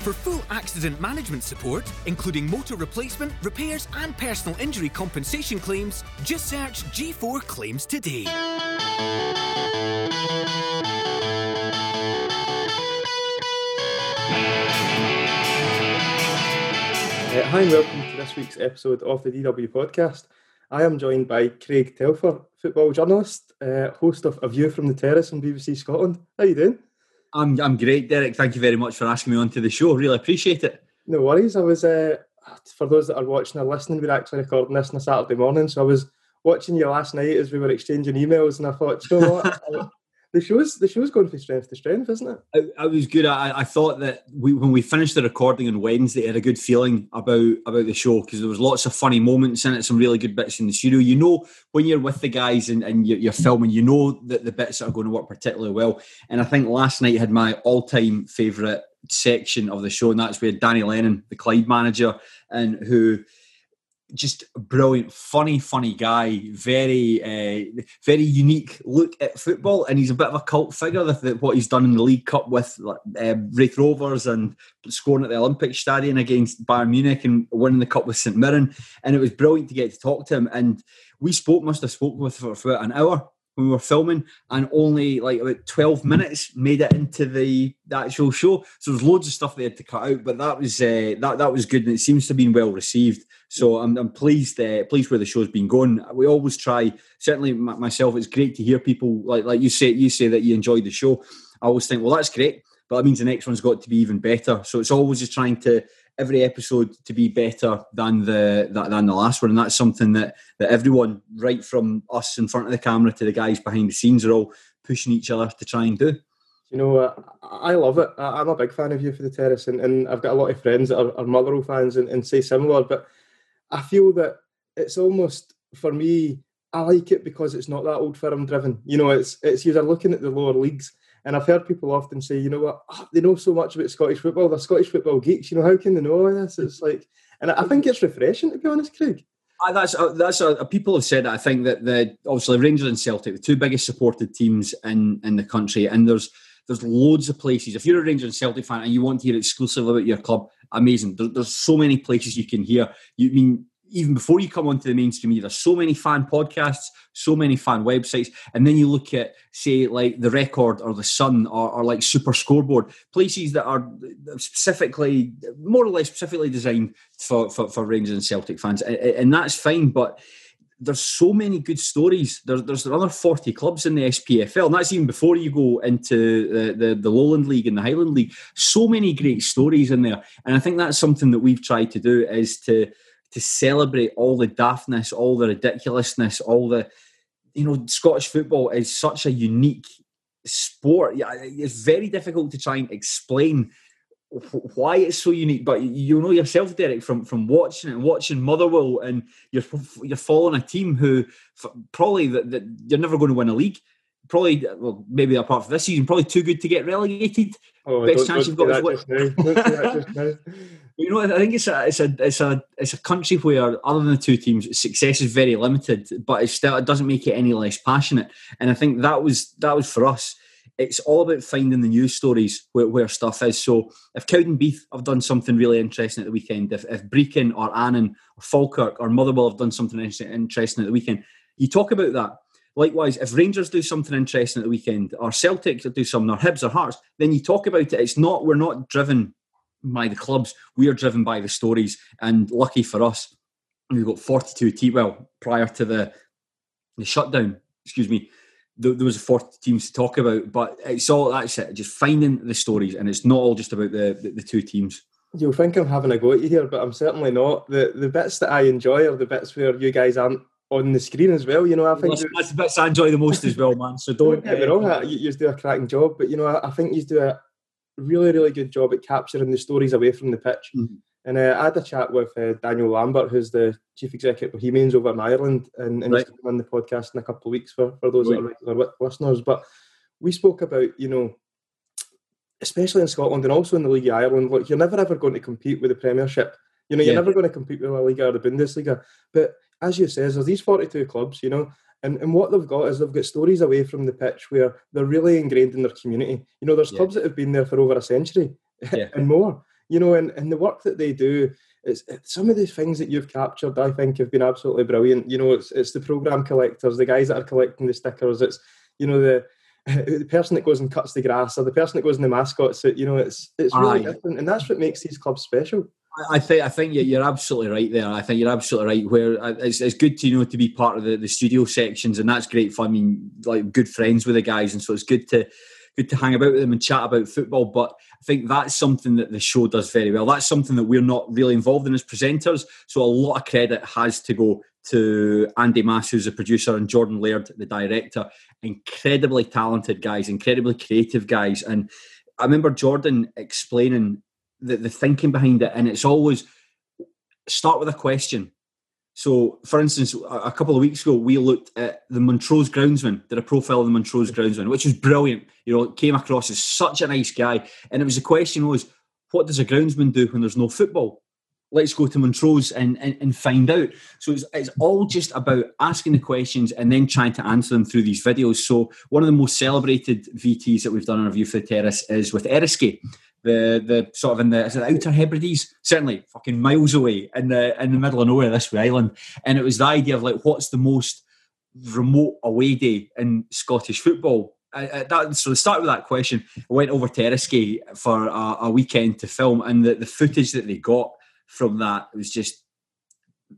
For full accident management support, including motor replacement, repairs, and personal injury compensation claims, just search G4 Claims today. Uh, hi and welcome to this week's episode of the DW podcast. I am joined by Craig Telfer, football journalist, uh, host of A View from the Terrace on BBC Scotland. How you doing? I'm I'm great, Derek. Thank you very much for asking me onto the show. Really appreciate it. No worries. I was uh, for those that are watching or listening, we're actually recording this on a Saturday morning, so I was watching you last night as we were exchanging emails, and I thought, you know what? the show's the show's going from strength to strength, isn't it? I, I was good. I, I thought that we, when we finished the recording on Wednesday, I had a good feeling about about the show because there was lots of funny moments in it, some really good bits in the studio. You know, when you're with the guys and, and you're, you're filming, you know that the bits are going to work particularly well. And I think last night had my all time favourite section of the show, and that's where Danny Lennon, the Clyde manager, and who just a brilliant, funny, funny guy. Very, uh, very unique look at football, and he's a bit of a cult figure. With what he's done in the League Cup with uh, Raith Rovers and scoring at the Olympic Stadium against Bayern Munich and winning the cup with St Mirren, and it was brilliant to get to talk to him. And we spoke, must have spoke with for, for about an hour when we were filming, and only like about twelve minutes made it into the, the actual show. So there's loads of stuff they had to cut out, but that was uh, that that was good, and it seems to have been well received. So I'm, I'm pleased uh, pleased where the show's been going. We always try. Certainly myself, it's great to hear people like like you say you say that you enjoyed the show. I always think, well, that's great, but that means the next one's got to be even better. So it's always just trying to every episode to be better than the than the last one, and that's something that that everyone, right from us in front of the camera to the guys behind the scenes, are all pushing each other to try and do. You know, uh, I love it. I'm a big fan of View from the Terrace, and, and I've got a lot of friends that are, are Motherwell fans and, and say similar. But I feel that it's almost for me. I like it because it's not that old firm driven. You know, it's it's you're looking at the lower leagues and I've heard people often say, you know what, oh, they know so much about Scottish football. They're Scottish football geeks. You know, how can they know all this? It's like, and I think it's refreshing to be honest, Craig. Uh, that's uh, that's uh, people have said that. I think that the obviously Rangers and Celtic, the two biggest supported teams in in the country, and there's there's loads of places. If you're a Rangers and Celtic fan and you want to hear exclusively about your club, amazing. There, there's so many places you can hear. You mean even before you come onto the mainstream media, there's so many fan podcasts, so many fan websites, and then you look at, say, like the Record or the Sun or, or like Super Scoreboard, places that are specifically, more or less specifically designed for, for, for Rangers and Celtic fans, and, and that's fine, but there's so many good stories. There's there's another 40 clubs in the SPFL, and that's even before you go into the, the, the, Lowland League and the Highland League. So many great stories in there. And I think that's something that we've tried to do is to to celebrate all the daftness, all the ridiculousness, all the you know, Scottish football is such a unique sport. It's very difficult to try and explain why it's so unique. But you know yourself, Derek, from from watching and watching Motherwell, and you're you're following a team who probably that you're never going to win a league. Probably, well, maybe apart from this season, probably too good to get relegated. Oh, Best chance you've got is you know, I think it's a it's a it's a it's a country where other than the two teams, success is very limited, but it still it doesn't make it any less passionate. And I think that was that was for us. It's all about finding the news stories where, where stuff is. So if Cowdenbeath have done something really interesting at the weekend, if, if Brechin or Annan or Falkirk or Motherwell have done something interesting at the weekend, you talk about that. Likewise, if Rangers do something interesting at the weekend, or Celtic do something, or Hibs or Hearts, then you talk about it. It's not we're not driven by the clubs. We are driven by the stories, and lucky for us, we've got 42 teams. Well, prior to the the shutdown, excuse me, there, there was 40 teams to talk about. But it's all that's it, just finding the stories, and it's not all just about the, the, the two teams. You'll think I'm having a go at you here, but I'm certainly not. The the bits that I enjoy are the bits where you guys aren't on the screen as well. You know, I think that's, that's the bits I enjoy the most as well, man. So don't, get me wrong. You, you do a cracking job, but you know, I, I think you do a, really, really good job at capturing the stories away from the pitch. Mm-hmm. And uh, I had a chat with uh, Daniel Lambert, who's the chief executive of Bohemians over in Ireland, and, and right. he's on the podcast in a couple of weeks for, for those right. that are regular listeners. But we spoke about, you know, especially in Scotland and also in the League of Ireland, look, you're never ever going to compete with the Premiership. You know, you're yeah. never going to compete with La Liga or the Bundesliga. But as you says, there's these 42 clubs, you know, and, and what they've got is they've got stories away from the pitch where they're really ingrained in their community. You know, there's yeah. clubs that have been there for over a century yeah. and more. you know, and, and the work that they do, it's, it's, some of the things that you've captured. I think have been absolutely brilliant. You know, it's it's the program collectors, the guys that are collecting the stickers. It's you know the the person that goes and cuts the grass or the person that goes in the mascot suit. You know, it's it's really Aye. different, and that's what makes these clubs special. I think I think you're absolutely right there. I think you're absolutely right. Where uh, it's, it's good to you know to be part of the, the studio sections, and that's great fun. I mean, like good friends with the guys, and so it's good to good to hang about with them and chat about football. But I think that's something that the show does very well. That's something that we're not really involved in as presenters. So a lot of credit has to go to Andy Mass, who's the producer, and Jordan Laird, the director. Incredibly talented guys, incredibly creative guys. And I remember Jordan explaining the, the thinking behind it, and it's always start with a question. So, for instance, a couple of weeks ago, we looked at the Montrose groundsman, did a profile of the Montrose groundsman, which was brilliant. You know, came across as such a nice guy. And it was the question was, what does a groundsman do when there's no football? Let's go to Montrose and, and, and find out. So it's, it's all just about asking the questions and then trying to answer them through these videos. So one of the most celebrated VTs that we've done on a View from the Terrace is with Eriskay the the sort of in the Outer Hebrides, certainly fucking miles away in the in the middle of nowhere, this way island. And it was the idea of like what's the most remote away day in Scottish football. I, I, that, so to start with that question, I went over to for a, a weekend to film, and the, the footage that they got from that was just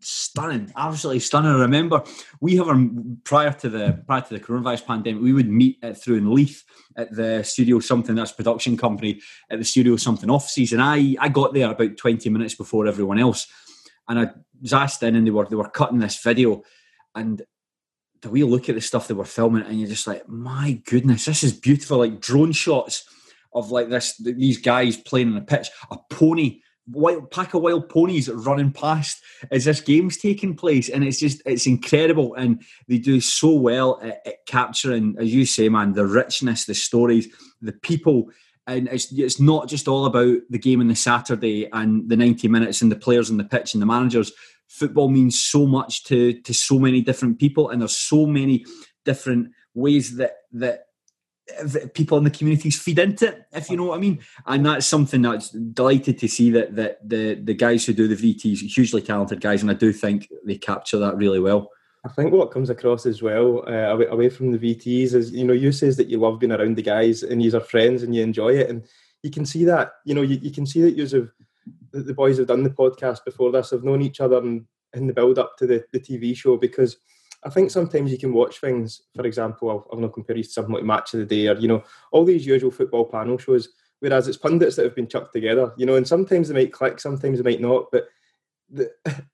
stunning, absolutely stunning. I remember we have our prior to the prior to the coronavirus pandemic, we would meet at, through in Leith at the Studio Something, that's production company at the Studio Something offices, and I I got there about twenty minutes before everyone else, and I was asked in, and they were they were cutting this video, and the look at the stuff they were filming, and you're just like, my goodness, this is beautiful, like drone shots of like this these guys playing on a pitch, a pony wild pack of wild ponies running past as this game's taking place and it's just it's incredible and they do so well at, at, capturing as you say man the richness the stories the people and it's it's not just all about the game on the Saturday and the 90 minutes and the players on the pitch and the managers. Football means so much to to so many different people and there's so many different ways that that people in the communities feed into it, if you know what I mean. And that's something that's delighted to see that that the the guys who do the VTs, hugely talented guys, and I do think they capture that really well. I think what comes across as well, uh, away, away from the VTs, is you know you says that you love being around the guys and you are friends and you enjoy it, and you can see that. You know, you, you can see that you have the boys have done the podcast before this, have known each other in, in the build up to the, the TV show because I think sometimes you can watch things, for example, I'll, I'll not compare you to something like Match of the Day or, you know, all these usual football panel shows, whereas it's pundits that have been chucked together, you know, and sometimes they might click, sometimes they might not, but the,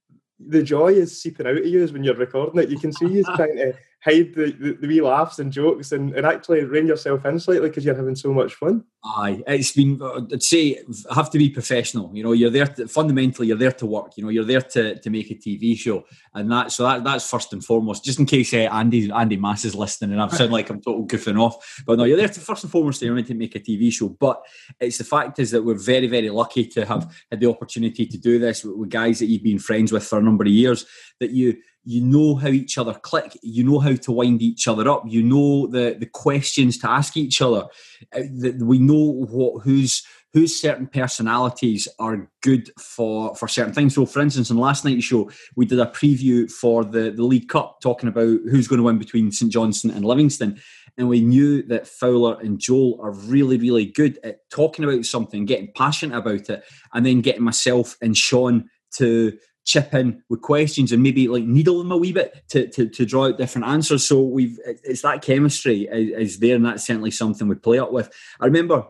the joy is seeping out of you as when you're recording it. You can see you trying to hide the, the, the, wee laughs and jokes and, and actually rein yourself in slightly because you're having so much fun. Aye, it's been, I'd say, have to be professional. You know, you're there to, fundamentally, you're there to work. You know, you're there to, to make a TV show. And that, so that, that's first and foremost, just in case uh, Andy, Andy Mass is listening and I sound like I'm total goofing off. But no, you're there to, first and foremost, you're to make a TV show. But it's the fact is that we're very, very lucky to have had the opportunity to do this with, with guys that you've been friends with for a number of years, that you, you know how each other click you know how to wind each other up you know the the questions to ask each other. Uh, we know what whose whose certain personalities are good for for certain things. So for instance in last night's show we did a preview for the the league cup talking about who's going to win between st johnstone and livingston. And we knew that Fowler and Joel are really, really good at talking about something, getting passionate about it, and then getting myself and Sean to chip in with questions and maybe like needle them a wee bit to, to, to draw out different answers. So we've it's that chemistry is, is, there, and that's certainly something we play up with. I remember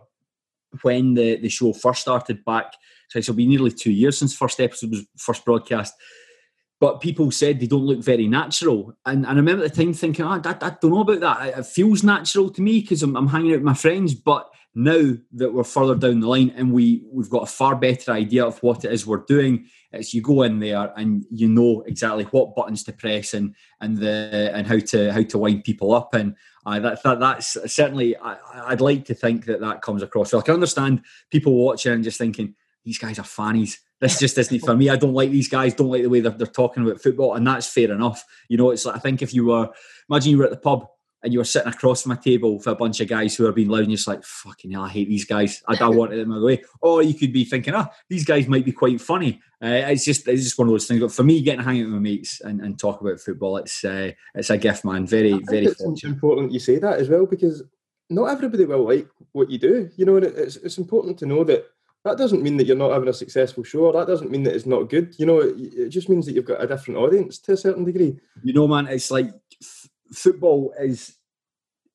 when the, the show first started back, so it'll be nearly two years since first episode was first broadcast. But people said they don't look very natural, and, and I remember at the time thinking, oh, I, I, don't know about that. It feels natural to me because I'm, I'm hanging out with my friends, but now that we're further down the line and we we've got a far better idea of what it is we're doing it's you go in there and you know exactly what buttons to press and and the and how to how to wind people up. And that, that that's certainly I, would like to think that that comes across well. I can understand people watching and just thinking these guys are fannies. This just isn't for me. I don't like these guys. Don't like the way they're, they're talking about football. And that's fair enough. You know it's like I think if you were imagine you were at the pub and you were sitting across from a table for a bunch of guys who are being loud and you're just like, fucking hell, I hate these guys. I, I wanted them away. Or you could be thinking, ah, oh, these guys might be quite funny. Uh, it's just it's just one of those things. But for me, getting to hang out with my mates and, and talk about football, it's uh, it's a gift, man. Very, very it's important you say that as well because not everybody will like what you do. You know, it's, it's important to know that that doesn't mean that you're not having a successful show. or That doesn't mean that it's not good. You know, it, it just means that you've got a different audience to a certain degree. You know, man, it's like football is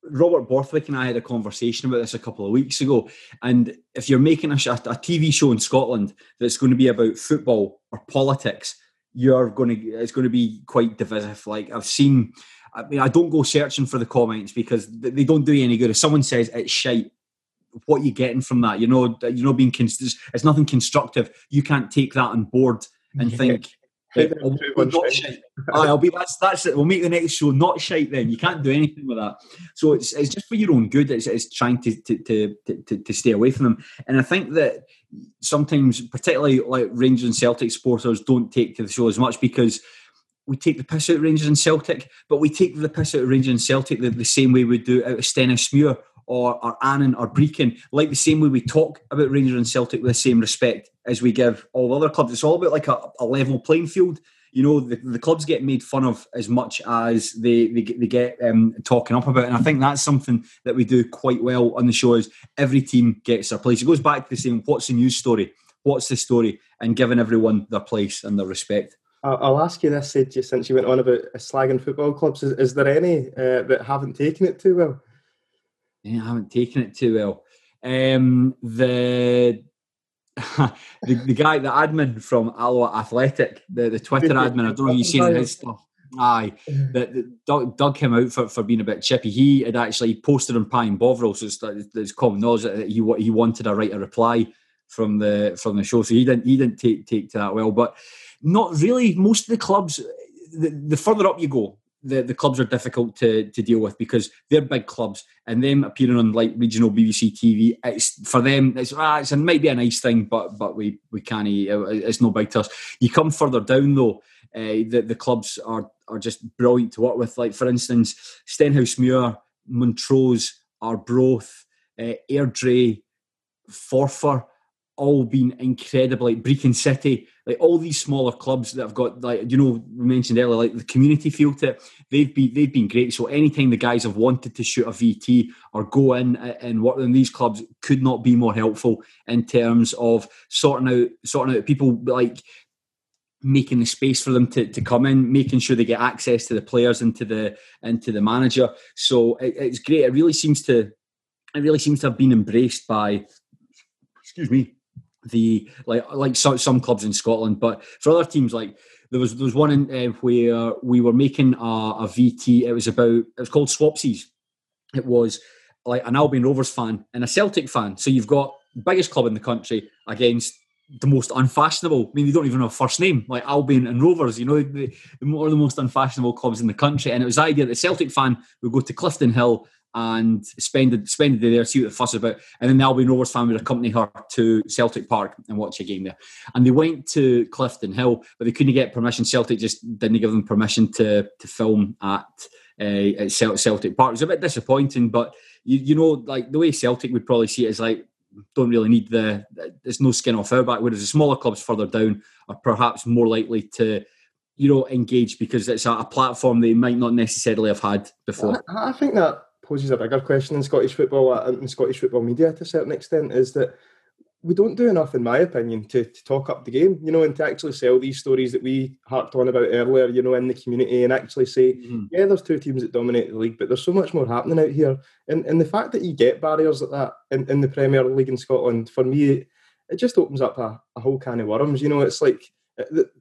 Robert Borthwick and I had a conversation about this a couple of weeks ago. And if you're making a, a, TV show in Scotland that's going to be about football or politics, you're going to it's going to be quite divisive. Like I've seen, I mean, I don't go searching for the comments because they don't do you any good. If someone says it's shite, what are you getting from that? You know, you know, being it's nothing constructive. You can't take that on board and think I'll, not shite. I'll be that's that's it. We'll make the next show not shite. Then you can't do anything with that. So it's, it's just for your own good. It's, it's trying to to, to to to stay away from them. And I think that sometimes, particularly like Rangers and Celtic supporters, don't take to the show as much because we take the piss out of Rangers and Celtic, but we take the piss out of Rangers and Celtic the, the same way we do out of Stenhousemuir or, or Annan or Brechin, like the same way we talk about Rangers and Celtic with the same respect as we give all the other clubs. It's all about like a, a level playing field. You know, the, the, clubs get made fun of as much as they they, they get um, talking up about, and I think that's something that we do quite well on the show. Is every team gets their place. It goes back to the same: what's the news story? What's the story? And giving everyone their place and their respect. I'll ask you this, since you went on about slagging football clubs. Is, is there any uh, that haven't taken it too well? Yeah, I haven't taken it too well. Um, the, the the guy, the admin from Alloa Athletic, the, the Twitter admin. I don't know if you've seen his stuff. Aye, that dug, dug him out for, for being a bit chippy. He had actually posted on Pie and Bovril, so it's, it's common knowledge that he he wanted to write a reply from the from the show. So he didn't he didn't take take to that well, but not really. Most of the clubs, the, the further up you go, the, the clubs are difficult to, to deal with because they're big clubs and them appearing on like regional BBC TV, it's for them. It's, ah, it's it might be a nice thing, but but we we can't. It's no big to us. You come further down though, uh, the the clubs are are just brilliant to work with. Like for instance, Stenhousemuir, Montrose, Arbroath, uh, Airdrie, Forfar all been incredible. Like Brechin City, like all these smaller clubs that have got like you know we mentioned earlier, like the community feel to it. They've been they've been great. So anytime the guys have wanted to shoot a VT or go in uh, and work in these clubs could not be more helpful in terms of sorting out sorting out people like making the space for them to, to come in, making sure they get access to the players and to the and to the manager. So it, it's great. It really seems to it really seems to have been embraced by excuse me the like like some, some clubs in Scotland, but for other teams like there was there was one in uh, where we were making a, a, VT. It was about it was called Swapsies. It was like an Albion Rovers fan and a Celtic fan. So you've got biggest club in the country against the most unfashionable. I mean, they don't even have a first name like Albion and Rovers. You know, the, the the most unfashionable clubs in the country. And it was the idea that the Celtic fan would go to Cliftonhill and spend the, spend the day there, see what the fuss about. And then the Albion Rovers fan would accompany her to Celtic Park and watch a game there. And they went to Clifton Hill, but they couldn't get permission. Celtic just didn't give them permission to to film at, uh, at Celtic Park. It was a bit disappointing, but you, you know, like the way Celtic would probably see it is like don't really need the there's no skin off our back. Whereas the smaller clubs further down are perhaps more likely to you know engage because it's a, a platform they might not necessarily have had before. I, I think that poses a bigger question in Scottish football and uh, Scottish football media to a certain extent is that we don't do enough, in my opinion, to, to talk up the game, you know, and to actually sell these stories that we harped on about earlier, you know, in the community and actually say, mm-hmm. yeah, there's two teams that dominate the league, but there's so much more happening out here. And, and the fact that you get barriers like that in, in the Premier League in Scotland, for me, it just opens up a, a whole can of worms. You know, it's like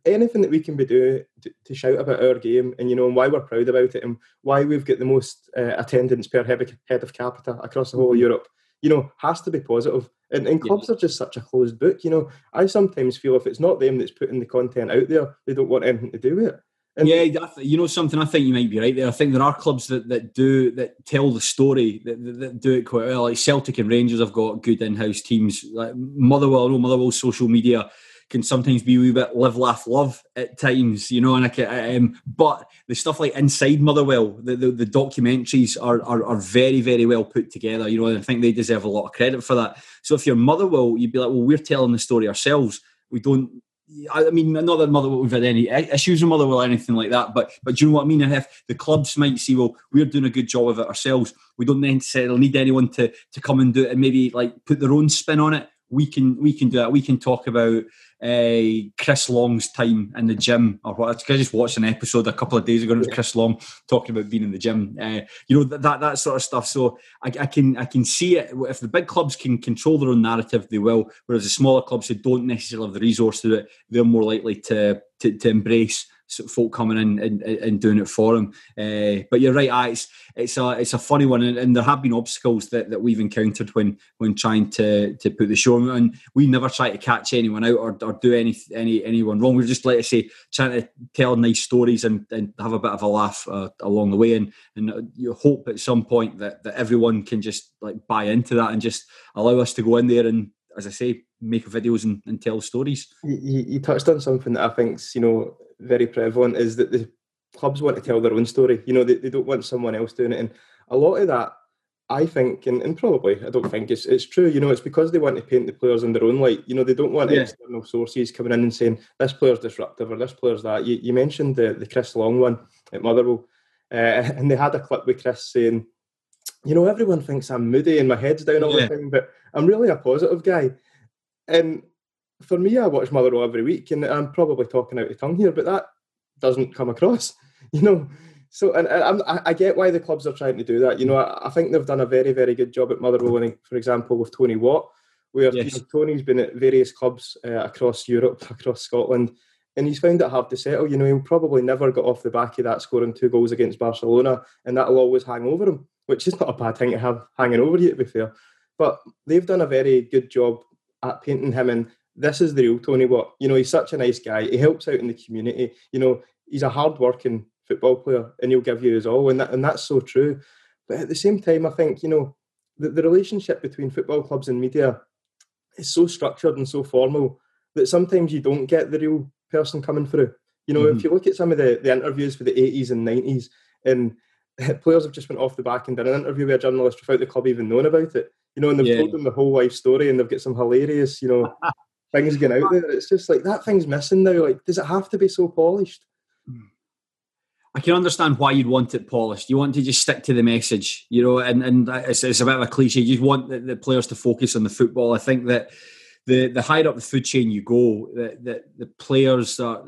anything that we can be doing to, to, shout about our game and you know and why we're proud about it and why we've got the most uh, attendance per head, of capita across the whole of mm-hmm. Europe, you know, has to be positive. And, and clubs yeah. are just such a closed book. You know, I sometimes feel if it's not them that's putting the content out there, they don't want anything to do with it. And yeah, you know something. I think you might be right there. I think there are clubs that, that do that tell the story that, that, that do it quite well. Like Celtic and Rangers have got good in-house teams. Like Motherwell, I know Motherwell social media can sometimes be a wee bit live, laugh, love at times, you know. And I can, um, but the stuff like inside Motherwell, the, the, the documentaries are, are, are very very well put together, you know. And I think they deserve a lot of credit for that. So if you're Motherwell, you'd be like, well, we're telling the story ourselves. We don't I mean, not that Motherwell we've had any issues with Motherwell or anything like that, but but do you know what I mean? And if the clubs might see, well, we're doing a good job of it ourselves, we don't necessarily need anyone to to come and do it and maybe like put their own spin on it. We can we can do that. We can talk about uh, Chris Long's time in the gym or what. I just watched an episode a couple of days ago. And it was Chris Long talking about being in the gym. Uh, you know that, that that sort of stuff. So I, I, can I can see it. If the big clubs can control their own narrative, they will. Whereas the smaller clubs who don't necessarily have the resource to do it, they're more likely to to, to embrace folk coming in and, and doing it for him. Uh, but you're right, ah, it's it's a it's a funny one, and, and, there have been obstacles that, that we've encountered when when trying to to put the show on. We never try to catch anyone out or, or do any any anyone wrong. We're just I say, trying to tell nice stories and, and have a bit of a laugh uh, along the way. And and you hope at some point that that everyone can just like buy into that and just allow us to go in there and as I say, make videos and, and tell stories. You, you, touched on something that I think's you know very prevalent is that the clubs want to tell their own story. You know, they, they don't want someone else doing it, and a lot of that, I think, and, and probably I don't think it's it's true. You know, it's because they want to paint the players in their own light. You know, they don't want yeah. external sources coming in and saying this player's disruptive or this player's that. You, you mentioned the the Chris Long one at Motherwell, uh, and they had a clip with Chris saying you know, everyone thinks I'm moody and my head's down all yeah. the time, but I'm really a positive guy. And for me, I watch Motherwell every week, and I'm probably talking out of tongue here, but that doesn't come across, you know. So, and, and I, I get why the clubs are trying to do that. You know, I, I think they've done a very, very good job at Motherwell, for example, with Tony Watt, where yes. you know, Tony's been at various clubs uh, across Europe, across Scotland, and he's found it hard to settle. You know, he'll probably never got off the back of that scoring two goals against Barcelona, and that'll always hang over him which is not a bad thing to have hanging over you, to be fair. But they've done a very good job at painting him and this is the real Tony Watt. You know, he's such a nice guy. He helps out in the community. You know, he's a hard-working football player and he'll give you his all, and that and that's so true. But at the same time, I think you know the, the relationship between football clubs and media is so structured and so formal that sometimes you don't get the real person coming through. You know, mm-hmm. if you look at some of the, the interviews for the 80s and 90s, and players have just went off the back and done an interview with a journalist without the club even knowing about it. You know, and they've yeah. told them the whole life story and they've got some hilarious, you know, things going out there. It's just like that thing's missing now. Like, does it have to be so polished? Hmm. I can understand why you'd want it polished. You want to just stick to the message, you know, and, and it's, it's a bit of a cliche. You want the, the, players to focus on the football. I think that the, the higher up the food chain you go, the, the, the players are.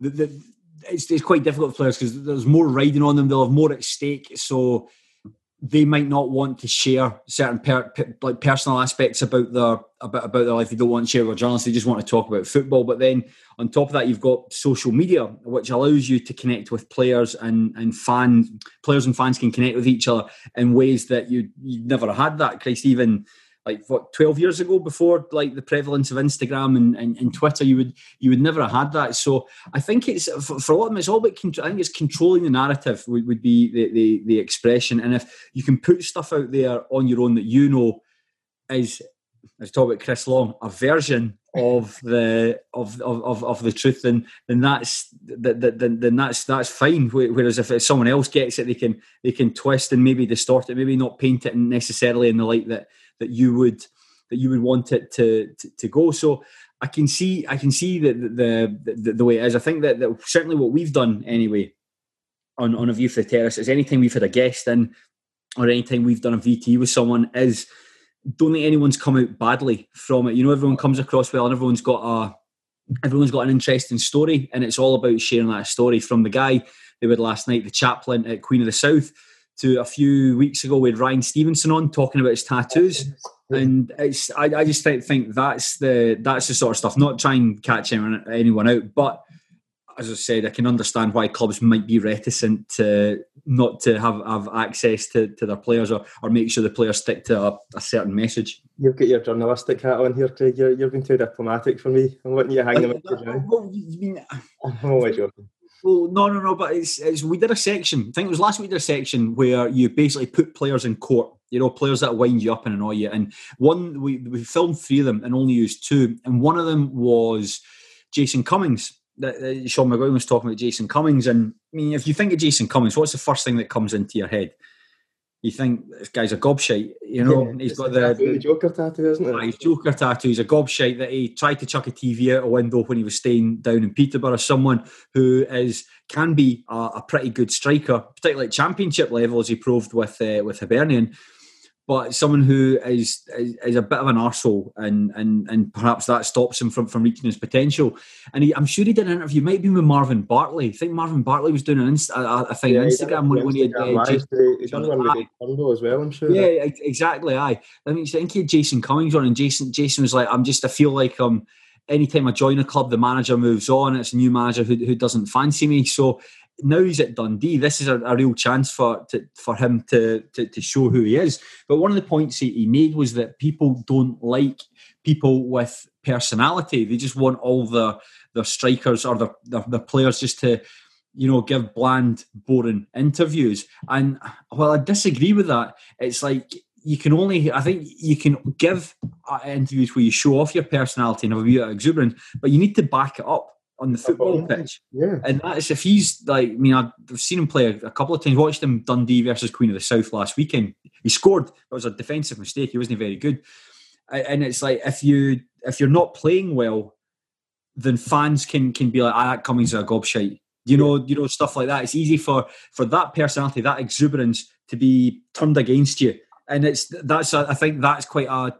The, the, it's, it's quite difficult for players because there's more riding on them. They'll have more at stake, so they might not want to share certain per, per, like personal aspects about their about, about their life. They don't want to share with journalists. They just want to talk about football. But then on top of that, you've got social media, which allows you to connect with players and and fans. Players and fans can connect with each other in ways that you you never had that. Christ, even like what 12 years ago before like the prevalence of instagram and, and, and, twitter you would you would never have had that. So i think it's for, for a lot of them it's all about i think it's controlling the narrative would, would be the, the, the expression. And if you can put stuff out there on your own that you know is as talk about chris long a version of the of, of, of the truth then then that's then, then that's that's fine. Whereas if someone else gets it they can they can twist and maybe distort it maybe not paint it necessarily in the light that that you would that you would want it to to, to go. So I can see I can see the the, the, the way it is. I think that, that certainly what we've done anyway on, on a view from the terrace is anytime we've had a guest in or anytime we've done a VT with someone is don't think anyone's come out badly from it. You know, everyone comes across well and everyone's got a everyone's got an interesting story and it's all about sharing that story from the guy they were last night, the chaplain at Queen of the South, to a few weeks ago with Ryan Stevenson on talking about his tattoos. And it's I, I just think that's the that's the sort of stuff. Not trying to catch anyone, anyone out, but as I said, I can understand why clubs might be reticent to not to have, have access to, to their players or, or make sure the players stick to a, a certain message. You've got your journalistic hat on here, Craig. You're, you've been too diplomatic for me. I'm wanting you to hang them out. Well, you mean, I'm always joking. Well, no, no, no. But it's, it's we did a section. I think it was last week. We did a section where you basically put players in court. You know, players that wind you up and annoy you. And one we we filmed three of them and only used two. And one of them was Jason Cummings. That, that Sean McGuigan was talking about Jason Cummings. And I mean, if you think of Jason Cummings, what's the first thing that comes into your head? You think this guy's a gobshite, you know. Yeah, he's got the, the, Joker tattoo, isn't it? His Joker tattoo. He's a gobshite that he tried to chuck a TV out a window when he was staying down in Peterborough. Someone who is can be a, a pretty good striker, particularly at championship level, as he proved with uh, with Hibernian but someone who is, is, is a bit of an arsehole and, and and perhaps that stops him from, from reaching his potential. And he, I'm sure he did an interview, might be with Marvin Bartley. I think Marvin Bartley was doing an Insta, a, a thing yeah, on Instagram when, when he had uh, Jason, he's done one with as well, I'm sure. Yeah, exactly. Aye. I mean, I think he had Jason Cummings on, and Jason Jason was like, I'm just, I feel like um anytime I join a club, the manager moves on. It's a new manager who, who doesn't fancy me. So now he's at Dundee. This is a, a real chance for to, for him to, to, to show who he is. But one of the points he, he made was that people don't like people with personality. They just want all the the strikers or the, the, players just to you know give bland, boring interviews. And well, I disagree with that. It's like you can only I think you can give uh, interviews where you show off your personality and have a bit of exuberance, but you need to back it up on the football pitch. Yeah. And that's if he's like, I mean, I've seen him play a, couple of times, watched him Dundee versus Queen of the South last weekend. He scored. It was a defensive mistake. He wasn't very good. And it's like if you if you're not playing well, then fans can can be like, ah, that Cummings a gobshite. You know, you know, stuff like that. It's easy for for that personality, that exuberance to be turned against you. And it's that's a, I think that's quite a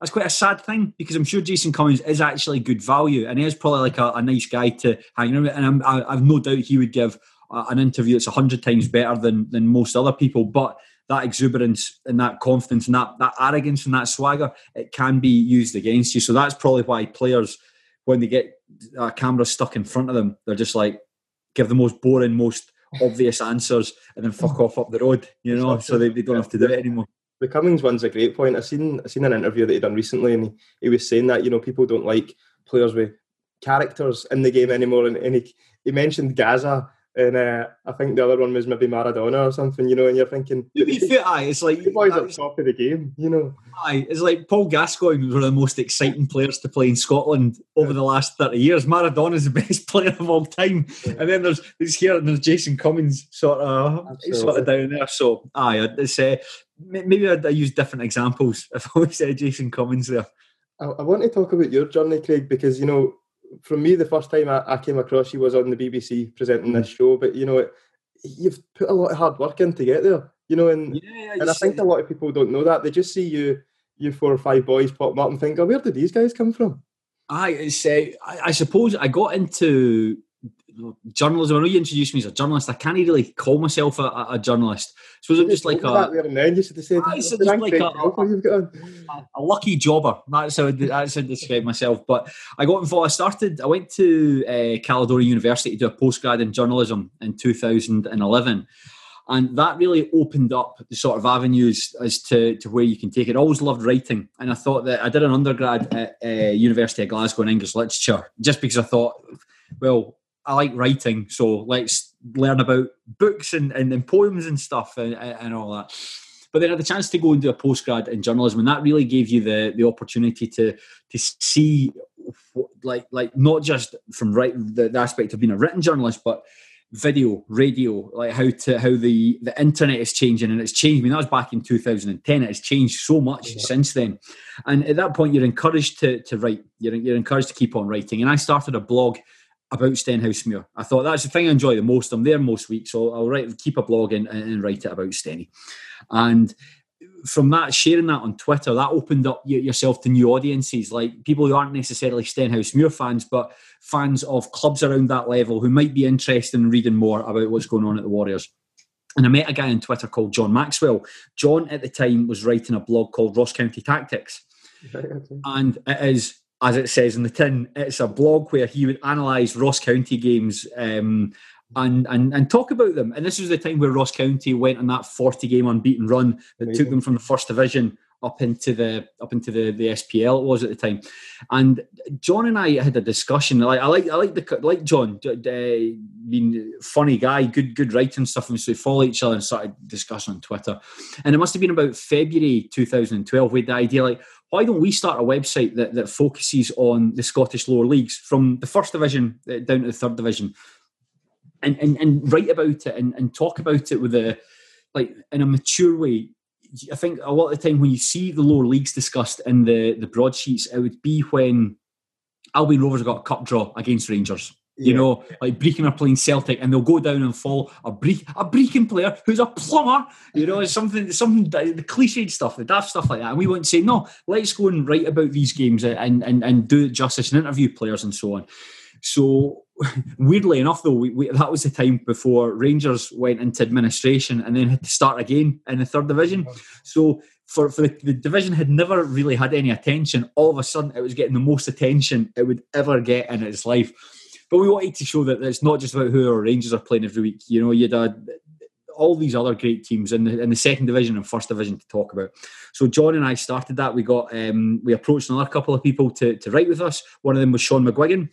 that's quite a sad thing because I'm sure Jason Cummings is actually good value and he is probably like a, a nice guy to hang around with. And I'm, I, have no doubt he would give a, an interview that's a hundred times better than than most other people. But that exuberance and that confidence and that that arrogance and that swagger, it can be used against you. So that's probably why players, when they get a camera stuck in front of them, they're just like give the most boring, most obvious answers and then fuck off up the road. You know, so they, they don't have to do it anymore the Cummings one's a great point. I seen I seen an interview that he done recently, and he, he was saying that you know people don't like players with characters in the game anymore, and, and he he mentioned Gaza. and uh, I think the other one was maybe Maradona or something, you know, and you're thinking, to be fair, aye, it's like the boys at top of the game, you know. Aye, it's like Paul Gascoigne was one of the most exciting players to play in Scotland over the last 30 years. Maradona's the best player of all time. Yeah. And then there's, there's here and there's Jason Cummings sort of sort of down there. So aye, it's uh, maybe I'd, I'd use different examples if I said Jason Cummings there. I, I want to talk about your journey, Craig, because you know from me, the first time I, I, came across you was on the BBC presenting this mm. show. But you know, you've put a lot of hard work in to get there. You know, and yeah, and I think a lot of people don't know that. They just see you, you four or five boys pop up and think, "Oh, where did these guys come from?" I say, I, I suppose I got into journalism. I know you introduced me as a journalist. I can't really call myself a, a journalist. So I'm just like a. There and then you should have said, just like a, a, a, lucky jobber. That's how that's how I describe myself. But I got involved. I started. I went to uh, Caledonian University to do a postgrad in journalism in 2011. And that really opened up the sort of avenues as to, to where you can take it. I always loved writing, and I thought that I did an undergrad at uh, University of Glasgow in English literature just because I thought, well, I like writing, so let's learn about books and, and, and poems and stuff and, and all that. But then I had the chance to go and do a postgrad in journalism, and that really gave you the the opportunity to to see, like like not just from right the, the aspect of being a written journalist, but video, radio, like how to how the the internet is changing, and it's changed. I mean, that was back in 2010. It has changed so much yeah. since then, and at that point, you're encouraged to to write. You're you're encouraged to keep on writing. And I started a blog about Stenhousemuir. I thought that's the thing I enjoy the most. I'm there most weeks, so I'll write, keep a blog and, and write it about Steny. And from that, sharing that on Twitter, that opened up yourself to new audiences, like people who aren't necessarily Stenhousemuir fans, but fans of clubs around that level who might be interested in reading more about what's going on at the Warriors. And I met a guy on Twitter called John Maxwell. John at the time was writing a blog called Ross County Tactics. and it is as it says in the tin, it's a blog where he would analyse Ross County games um, and, and and talk about them. And this was the time where Ross County went on that 40 game unbeaten run that Amazing. took them from the first division up into the up into the, the SPL it was at the time. And John and I had a discussion. Like I like I like the like John, uh, being funny guy, good good writing stuff, and so we follow each other and started discussing on Twitter. And it must have been about February 2012 with the idea like, why don't we start a website that that focuses on the Scottish lower leagues from the first division uh, down to the third division, and and, and write about it and, and talk about it with a like in a mature way I think a lot of the time when you see the lower leagues discussed in the the broadsheets, it would be when Albion Rovers got a cup draw against Rangers. You yeah. know, like Brechin are playing Celtic, and they'll go down and fall a Bre- a Brechin player who's a plumber. You know, something something the cliched stuff, the daft stuff like that. And we want to say, no, let's go and write about these games and and and do it justice and interview players and so on. So weirdly enough, though, we, we, that was the time before Rangers went into administration and then had to start again in the third division. So for, for the, the, division had never really had any attention. All of a sudden, it was getting the most attention it would ever get in its life. But we wanted to show that it's not just about who our Rangers are playing every week. You know, you'd had all these other great teams in the, in the second division and first division to talk about. So John and I started that. We got um, we approached another couple of people to, to write with us. One of them was Sean McGuigan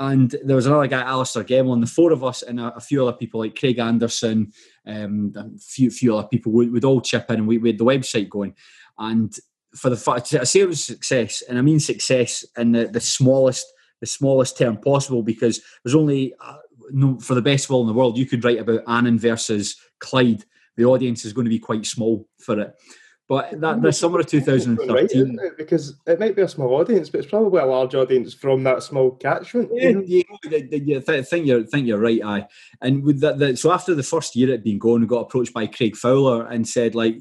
and there was another guy, Alistair Gemlin, the four of us, and a, a few other people like Craig Anderson, um, a few, few other people would, would all chip in, and we, we had the website going. And for the fact, I say it was success, and I mean success in the, the smallest the smallest term possible because there's only uh, no, for the best all in the world you could write about Annan versus Clyde. The audience is going to be quite small for it. But that the summer of 2013, right, because it might be a small audience, but it's probably a large audience from that small catchment. Yeah, you know? think you're think you're right. I and with that, the, so after the first year it had been going, we got approached by Craig Fowler and said like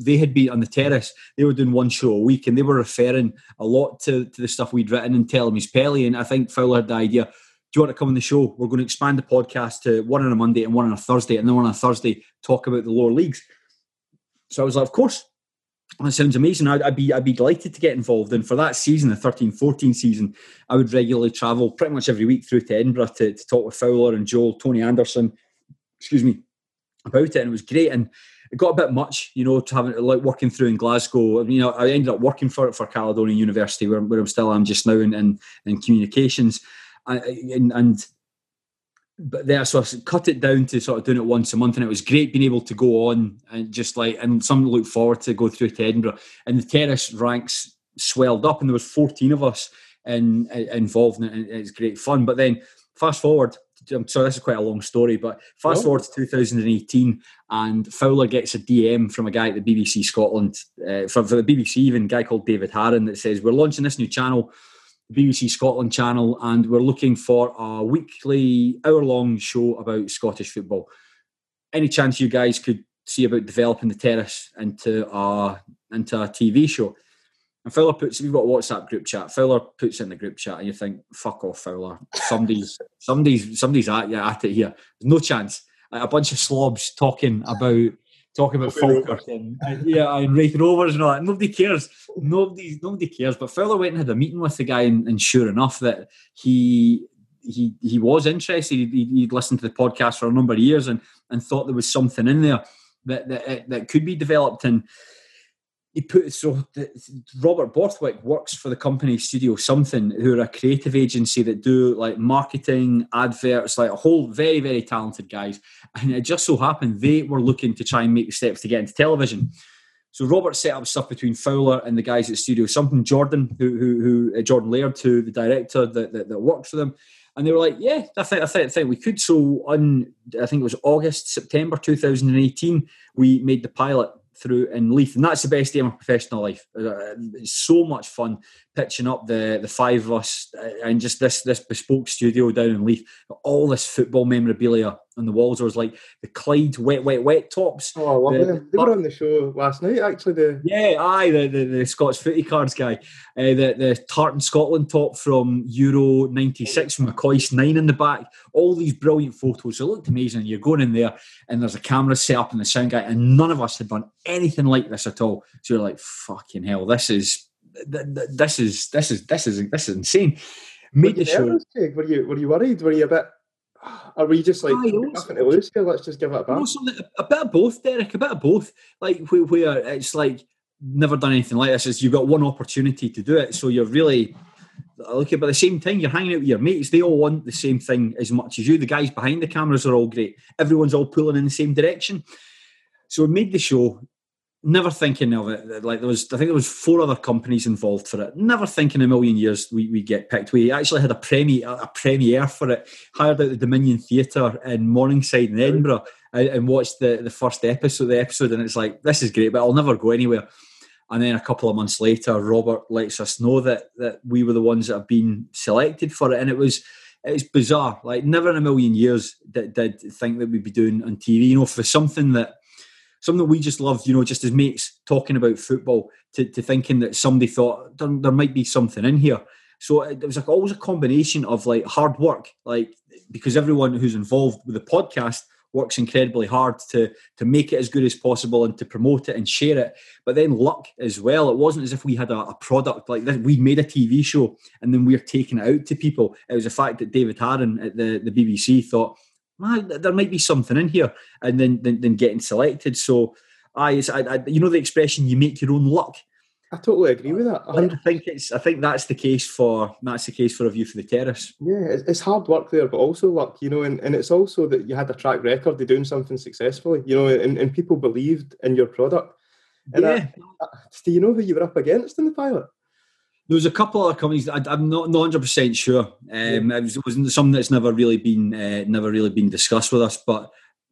they had been on the terrace, they were doing one show a week, and they were referring a lot to, to the stuff we'd written and telling me Pelly. And I think Fowler had the idea. Do you want to come on the show? We're going to expand the podcast to one on a Monday and one on a Thursday, and then one on a Thursday talk about the lower leagues. So I was like, of course, that sounds amazing. I'd, I'd, be I'd be delighted to get involved. And for that season, the 13-14 season, I would regularly travel pretty much every week through to Edinburgh to, to talk with Fowler and Joel, Tony Anderson, excuse me, about it. And it was great. And it got a bit much, you know, to having like working through in Glasgow. I mean, you know, I ended up working for for Caledonian University, where, where I'm still am just now in, in, in communications. and, and but there, so I cut it down to sort of doing it once a month, and it was great being able to go on and just like and something to look forward to go through to Edinburgh. And the terrace ranks swelled up, and there was fourteen of us in, involved, and it's great fun. But then fast forward, I'm sorry, this is quite a long story, but fast oh. forward to 2018, and Fowler gets a DM from a guy at the BBC Scotland, uh, from for the BBC, even a guy called David Harron, that says we're launching this new channel BBC Scotland channel, and we're looking for a weekly hour long show about Scottish football. Any chance you guys could see about developing the terrace into a into a TV show? And Fowler puts we've got a WhatsApp group chat. Fowler puts in the group chat, and you think, "Fuck off, Fowler! Somebody's somebody's somebody's at you at it here. There's no chance." a bunch of slobs talking about talking about Falkirk and, and, yeah, and Raith Rovers and all that. Nobody cares. Nobody, nobody cares. But Fowler went and had a meeting with the guy, and, and sure enough, that he he he was interested. He'd, he'd, listened to the podcast for a number of years and and thought there was something in there that that, that could be developed. And he put so Robert Borthwick works for the company Studio Something, who are a creative agency that do like marketing, adverts, like a whole very very talented guys. And it just so happened they were looking to try and make the steps to get into television. So Robert set up stuff between Fowler and the guys at Studio Something, Jordan, who who, who uh, Jordan Laird, to the director that, that, that worked for them. And they were like, "Yeah, I think I think, I think we could." So on, I think it was August, September 2018, we made the pilot through in Leith, and that's the best day of my professional life. Uh, it's so much fun pitching up the the five of us uh, and just this this bespoke studio down in Leith. All this football memorabilia on the walls. There was like the Clyde wet, wet, wet tops. Oh, I love the, them. They were on the show last night, actually. The yeah, aye, the the, the Scots footy cards guy, uh, the the Tartan Scotland top from Euro '96 from McCoist nine in the back. All these brilliant photos. It looked amazing. You're going in there, and there's a camera set up and the sound guy, and none of us had done anything like this at all. So you're like, fucking hell, this is this is this is this is this is insane. Made the show. Were you were you worried? Were you a bit? Are we just like nothing to lose here? Let's just give it a bash. a bit of both, Derek. A bit of both. Like where it's like never done anything like this. Is you've got one opportunity to do it, so you're really look at but at the same time, you're hanging out with your mates. They all want the same thing as much as you. The guys behind the cameras are all great. Everyone's all pulling in the same direction. So we made the show, never thinking of it. Like there was, I think there was four other companies involved for it. Never thinking a million years we we get picked. We actually had a premiere, a premiere for it. Hired out the Dominion Theatre in Morningside in Edinburgh and, and watched the the first episode, the episode, and it's like this is great, but I'll never go anywhere. And then a couple of months later, Robert lets us know that that we were the ones that have been selected for it, and it was it's bizarre. Like never in a million years did, did think that we'd be doing on TV. You know, for something that something we just loved, you know, just as mates talking about football, to, to thinking that somebody thought there, there might be something in here. So uh, it was like always a combination of like hard work, like because everyone who's involved with the podcast works incredibly hard to to make it as good as possible and to promote it and share it. But then luck as well. It wasn't as if we had a, a product like this. We made a TV show and then we we're taking it out to people. It was the fact that David Harron at the, the BBC thought, Ah, man, there might be something in here, and then then, then getting selected. So, I, I, I, you know the expression, you make your own luck. I totally agree with that. 100. I think it's. I think that's the case for that's the case for a view from the terrace. Yeah, it's hard work there, but also luck, you know, and, and it's also that you had a track record of doing something successfully, you know, and, and people believed in your product. And yeah. I, I, do you know who you were up against in the pilot? There was a couple of companies. That I, am not not hundred percent sure. Um, yeah. It, was, it wasn't something that's never really been uh, never really been discussed with us, but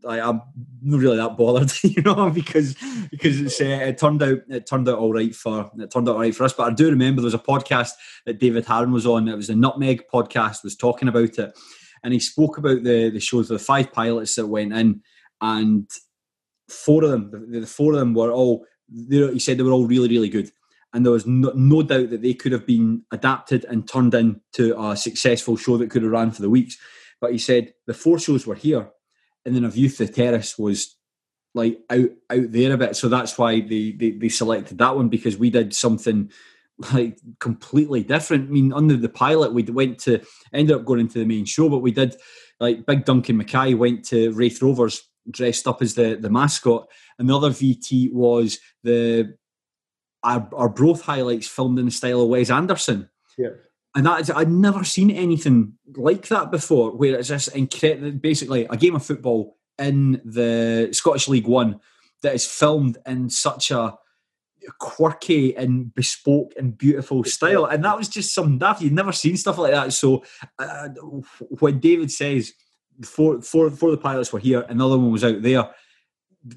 I, am not really that bothered, you know, because because it's, uh, it turned out it turned out all right for it turned out all right for us. But I do remember there was a podcast that David Harron was on. It was the Nutmeg podcast. Was talking about it, and he spoke about the the shows, the five pilots that went in, and four of them, the, the four of them were all. He said they were all really really good and there was no, no, doubt that they could have been adapted and turned into a successful show that could have ran for the weeks. But he said the four shows were here, and then a View from the Terrace was like out out there a bit. So that's why they, they they selected that one because we did something like completely different. I mean, under the pilot, we went to ended up going into the main show, but we did like Big Duncan Mackay went to Raith Rovers dressed up as the the mascot. Another VT was the our, Arbroath highlights filmed in the style of Wes Anderson. Yeah. And that is, I'd never seen anything like that before, where it's just incredible, basically a game of football in the Scottish League One that is filmed in such a quirky and bespoke and beautiful style. And that was just some daft. You'd never seen stuff like that. So uh, when David says four, four, four of the pilots were here, another one was out there,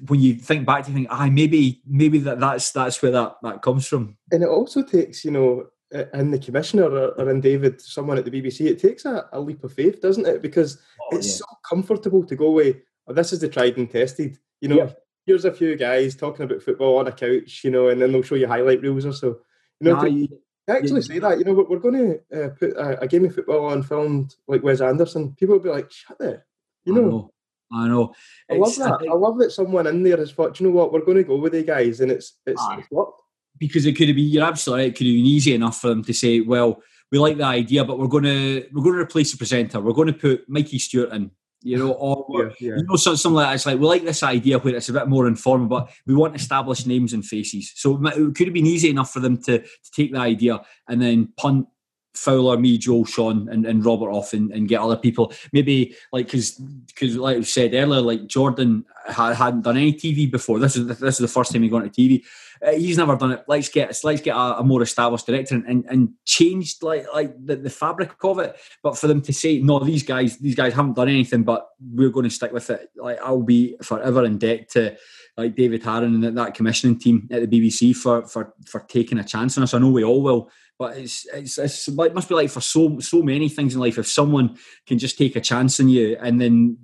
when you think back, you think, ah, maybe maybe that that's that's where that that comes from. And it also takes, you know, in the commissioner or, in David, someone at the BBC, it takes a, a leap of faith, doesn't it? Because oh, it's yeah. so comfortable to go away. Oh, this is the tried and tested. You know, yeah. here's a few guys talking about football on a couch, you know, and then they'll show you highlight reels or so. You know, nah, you, actually yeah. say that. You know, we're, we're going to uh, put a, a, game of football on filmed like Wes Anderson. People will be like, "Shut there," you know. know. I know. I love that. I, think, I, love that someone in there has thought, you know what, we're going to go with the guys, and it's it's, it's worked. Because it could have been, you're absolutely right. It could have been easy enough for them to say, well, we like the idea, but we're going to we're going to replace the presenter. We're going to put Mikey Stewart in, you know, or yeah, yeah. you know something like that. It's like we like this idea where it's a bit more informal, but we want established names and faces. So it could have been easy enough for them to, to take the idea and then punt Fowler, me, Joel, Sean, and, and Robert off and, and get other people. Maybe like because because like I said earlier, like Jordan had, hadn't done any TV before. This is this is the first time he gone to TV. Uh, he's never done it. Let's get let's get a, a more established director and, and, and changed like like the, the fabric of it. But for them to say no, these guys these guys haven't done anything, but we're going to stick with it. Like I'll be forever in debt to like David Harron and that commissioning team at the BBC for for for taking a chance on us. I know we all will. But it's, it's, it's it must be like for so so many things in life. If someone can just take a chance on you and then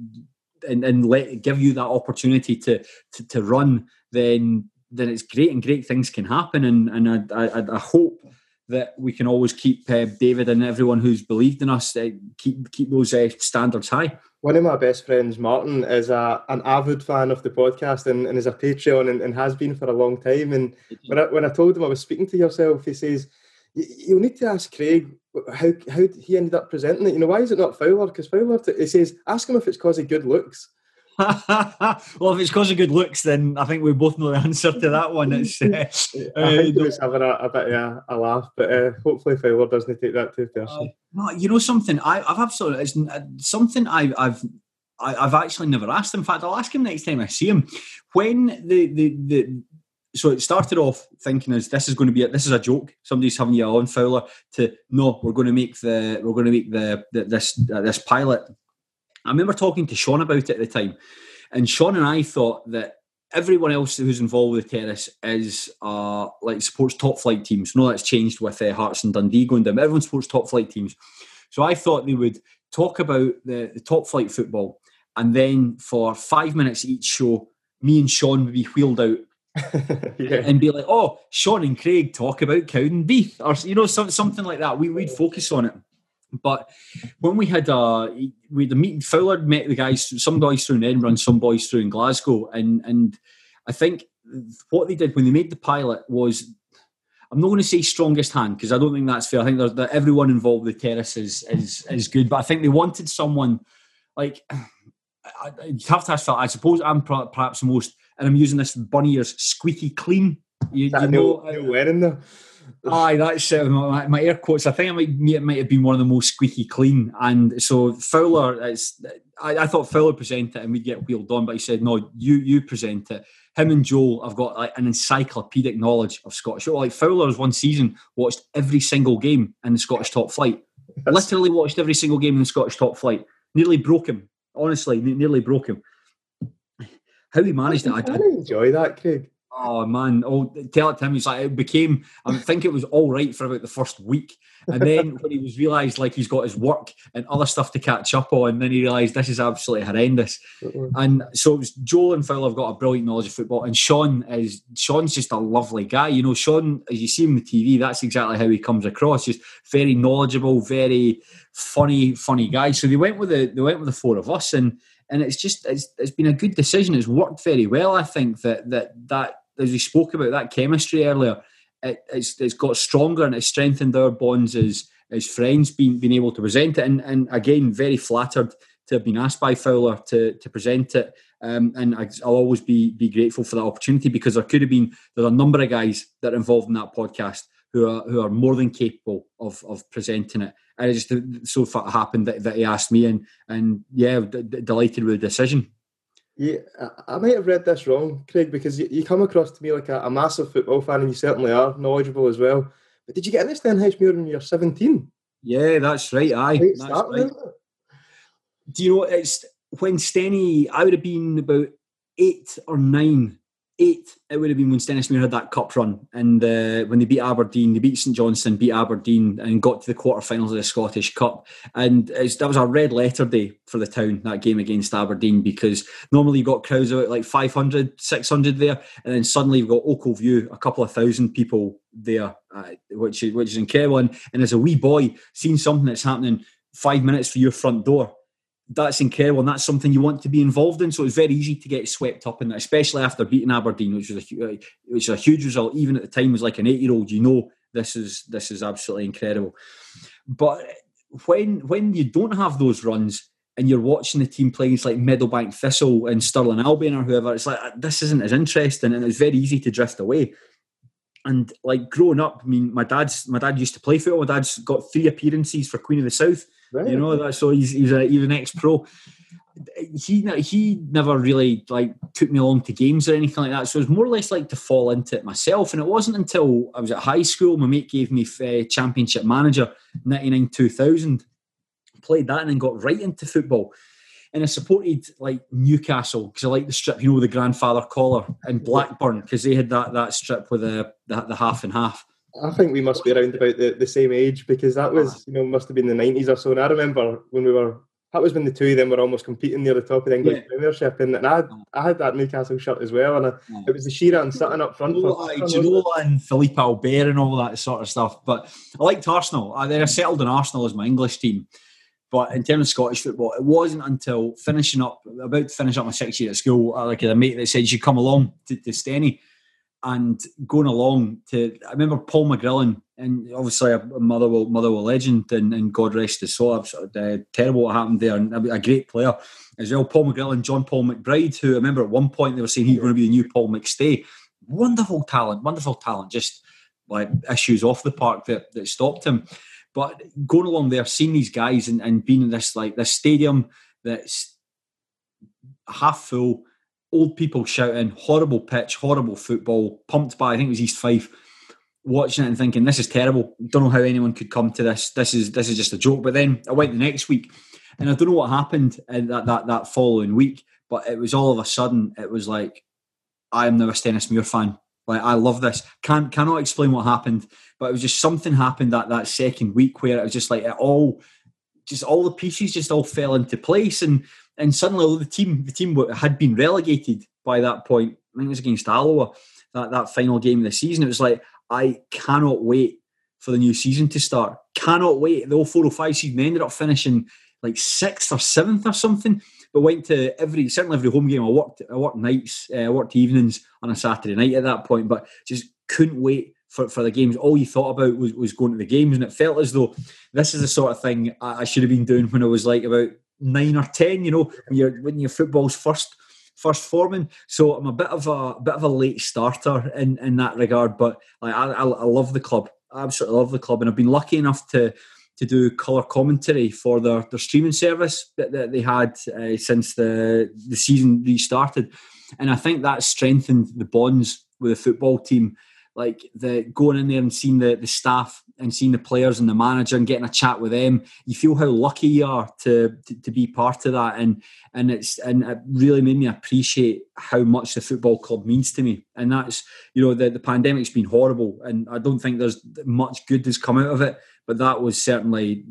and, and let give you that opportunity to, to to run, then then it's great and great things can happen. And and I I, I hope that we can always keep uh, David and everyone who's believed in us uh, keep keep those uh, standards high. One of my best friends, Martin, is a, an avid fan of the podcast and, and is a Patreon and, and has been for a long time. And when I, when I told him I was speaking to yourself, he says, you'll need to ask Craig how how he ended up presenting it. You know, why is it not Fowler? Because Fowler, he says, ask him if it's because of good looks. well, if it's because of good looks, then I think we both know the answer to that one. It's, uh, I think he was having a, a bit of a, a laugh, but uh, hopefully Fowler doesn't take that too personally. Uh, you know something? I, have absolutely it's uh, something I, I've I, have actually never asked. In fact, I'll ask him next time I see him. When the the the so it started off thinking as this is going to be a, this is a joke. Somebody's having you on Fowler to no, we're going to make the we're going to make the, the this uh, this pilot. I remember talking to Sean about it at the time, and Sean and I thought that everyone else who's involved with the terrace is uh, like supports top flight teams. No, that's changed with uh, Hearts and Dundee going down. Everyone supports top flight teams. So I thought they would talk about the, the top flight football, and then for five minutes each show, me and Sean would be wheeled out yeah. and be like, "Oh, Sean and Craig talk about Cowdenbeath," or you know, some, something like that. We would focus on it. But when we had a uh, we had a meeting, Fowler met the guys, some boys through in Edinburgh and some boys through in Glasgow, and and I think what they did when they made the pilot was. I'm not going to say strongest hand because I don't think that's fair. I think that everyone involved with the terrace is, is is good, but I think they wanted someone like I, you have to ask. I suppose I'm perhaps the most and I'm using this bunny ears squeaky clean. You, you know, no, wearing them. Aye, that's uh, my, my, air quotes. I think it might, it might have been one of the most squeaky clean. And so Fowler, it's, I, I thought Fowler present it and we'd get wheeled on, but he said, no, you you present it. Him and Joel have got like an encyclopedic knowledge of Scottish. Like Fowler's one season watched every single game in the Scottish top flight. Literally watched every single game in the Scottish top flight. Nearly broke him. Honestly, nearly broke him how he managed it. I, I enjoy that, Craig. Oh man! Oh, tell it to him. He's like it became. I think it was all right for about the first week, and then when he was realised like he's got his work and other stuff to catch up on, then he realised this is absolutely horrendous. And so it was Joel and Phil have got a brilliant knowledge of football, and Sean is Sean's just a lovely guy. You know, Sean, as you see him on the TV, that's exactly how he comes across. Just very knowledgeable, very funny, funny guy. So they went with the they went with the four of us, and and it's just it's, it's been a good decision. It's worked very well. I think that that that as we spoke about that chemistry earlier, it, it's it's got stronger and it's strengthened our bonds as as friends. Being being able to present it, and and again, very flattered to have been asked by Fowler to to present it. Um, and I, will always be be grateful for that opportunity because there could have been there are a number of guys that are involved in that podcast who are who are more than capable of of presenting it and it just so far happened that, that he asked me, and and yeah, d- d- delighted with the decision. Yeah, I might have read this wrong, Craig, because you, you come across to me like a, a, massive football fan, and you certainly are knowledgeable as well. But did you get into Stenhousemuir when you were seventeen? Yeah, that's right. Aye, that's right. Do you know it's when Stenny? I would have been about eight or nine eight, it would have been when Stenhousemuir had that cup run, and uh, when they beat Aberdeen, they beat St Johnstone, beat Aberdeen, and got to the quarterfinals of the Scottish Cup. And that was a red letter day for the town that game against Aberdeen because normally you've got crowds about like 500, 600 there, and then suddenly you've got Ochilview, a couple of thousand people there, uh, which is which is incredible. And, and as a wee boy, seeing something that's happening five minutes for your front door that's incredible, and that's something you want to be involved in. So it's very easy to get swept up in that, especially after beating Aberdeen, which was a uh, which was a huge result. Even at the time, was like an eight year old. You know, this is this is absolutely incredible. But when when you don't have those runs and you're watching the team playing it's like Meadowbank Thistle and Stirling Albion or whoever, it's like this isn't as interesting, and it's very easy to drift away. And like growing up, I mean, my dad's my dad used to play football. My dad's got three appearances for Queen of the South You know that. So he's he's, a, he's an ex pro. He he never really like took me along to games or anything like that. So it was more or less like to fall into it myself. And it wasn't until I was at high school, my mate gave me uh, Championship Manager ninety nine two thousand. Played that and then got right into football. And I supported like Newcastle because I like the strip, you know, the grandfather collar and Blackburn because they had that that strip with the, the, the half and half. I think we must be around about the, the same age because that was, you know, must have been the nineties or so. And I remember when we were that was when the two of them were almost competing near the top of the English yeah. Premiership, and, and I, had, mm. I had that Newcastle shirt as well, and I, yeah. it was the Shearer and mm. Sutton up front. Oh, for Ginola and Philippe Albert and all that sort of stuff. But I liked Arsenal. I, then I settled on Arsenal as my English team. But in terms of Scottish football, it wasn't until finishing up, about to finish up my sixth year at school, I like a mate that said, you should come along to, to Steny and going along to I remember Paul McGrillen and obviously a Motherwell Motherwell legend and, and God rest his soul. Uh, terrible what happened there and a great player as well. Paul McGrillen, John Paul McBride, who I remember at one point they were saying he's going to be the new Paul McStay. Wonderful talent, wonderful talent. Just like issues off the park that, that stopped him. But going along there, seeing these guys and, and being in this like this stadium that's half full old people shouting, horrible pitch, horrible football, pumped by I think it was East Fife, watching it and thinking this is terrible. Don't know how anyone could come to this. This is this is just a joke. But then I went the next week, and I don't know what happened that that that following week, but it was all of a sudden it was like I am now a Stenhousemuir fan. Like I love this. Can't cannot explain what happened, but it was just something happened that that second week where it was just like it all, just all the pieces just all fell into place and and suddenly the team the team had been relegated by that point. I think it was against Alloa, that, that final game of the season. It was like, I cannot wait for the new season to start. Cannot wait. The 0405 season ended up finishing like sixth or seventh or something, but went to every certainly every home game. I worked I worked nights, uh, I worked evenings on a Saturday night at that point, but just couldn't wait for, for the games. All you thought about was, was going to the games, and it felt as though this is the sort of thing I, I should have been doing when I was like about nine or ten. You know, when when your football's first first forming. So I'm a bit of a, a bit of a late starter in in that regard. But like, I, I, I love the club. I absolutely love the club, and I've been lucky enough to to do colour commentary for their, their streaming service that, that they had uh, since the the season restarted, and I think that strengthened the bonds with the football team like the going in there and seeing the, the staff and seeing the players and the manager and getting a chat with them, you feel how lucky you are to, to, to be part of that. And and it's and it really made me appreciate how much the football club means to me. And that's you know the, the pandemic's been horrible and I don't think there's much good that's come out of it. But that was certainly